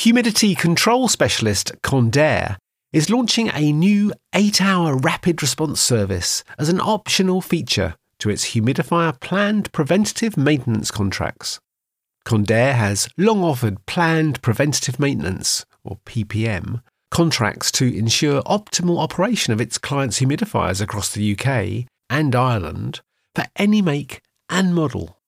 Humidity control specialist Condair is launching a new 8 hour rapid response service as an optional feature to its humidifier planned preventative maintenance contracts. Condair has long offered planned preventative maintenance, or PPM, contracts to ensure optimal operation of its clients' humidifiers across the UK and Ireland for any make and model.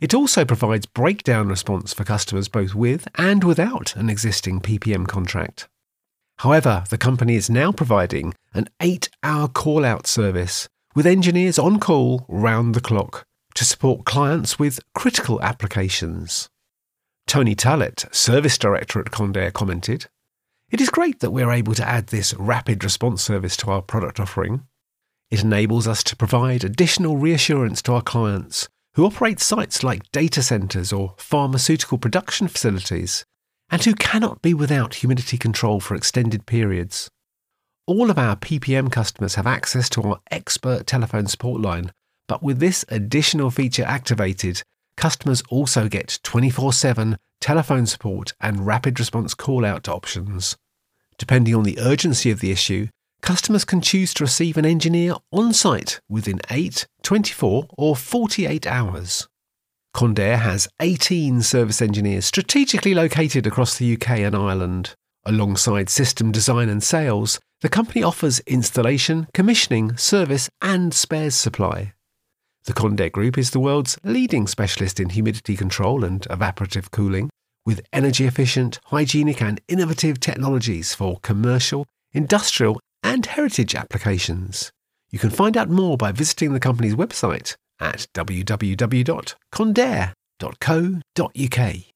It also provides breakdown response for customers both with and without an existing PPM contract. However, the company is now providing an 8 hour call out service with engineers on call round the clock to support clients with critical applications. Tony Tallett, Service Director at Condair, commented It is great that we're able to add this rapid response service to our product offering. It enables us to provide additional reassurance to our clients who operate sites like data centres or pharmaceutical production facilities and who cannot be without humidity control for extended periods. All of our PPM customers have access to our expert telephone support line, but with this additional feature activated, customers also get 24 7 telephone support and rapid response call out options. Depending on the urgency of the issue, customers can choose to receive an engineer on site within 8, 24, or 48 hours. Condair has 18 service engineers strategically located across the UK and Ireland. Alongside system design and sales, the company offers installation, commissioning, service, and spares supply. The Condair Group is the world's leading specialist in humidity control and evaporative cooling, with energy efficient, hygienic, and innovative technologies for commercial, industrial, and heritage applications. You can find out more by visiting the company's website at www.condair.co.uk.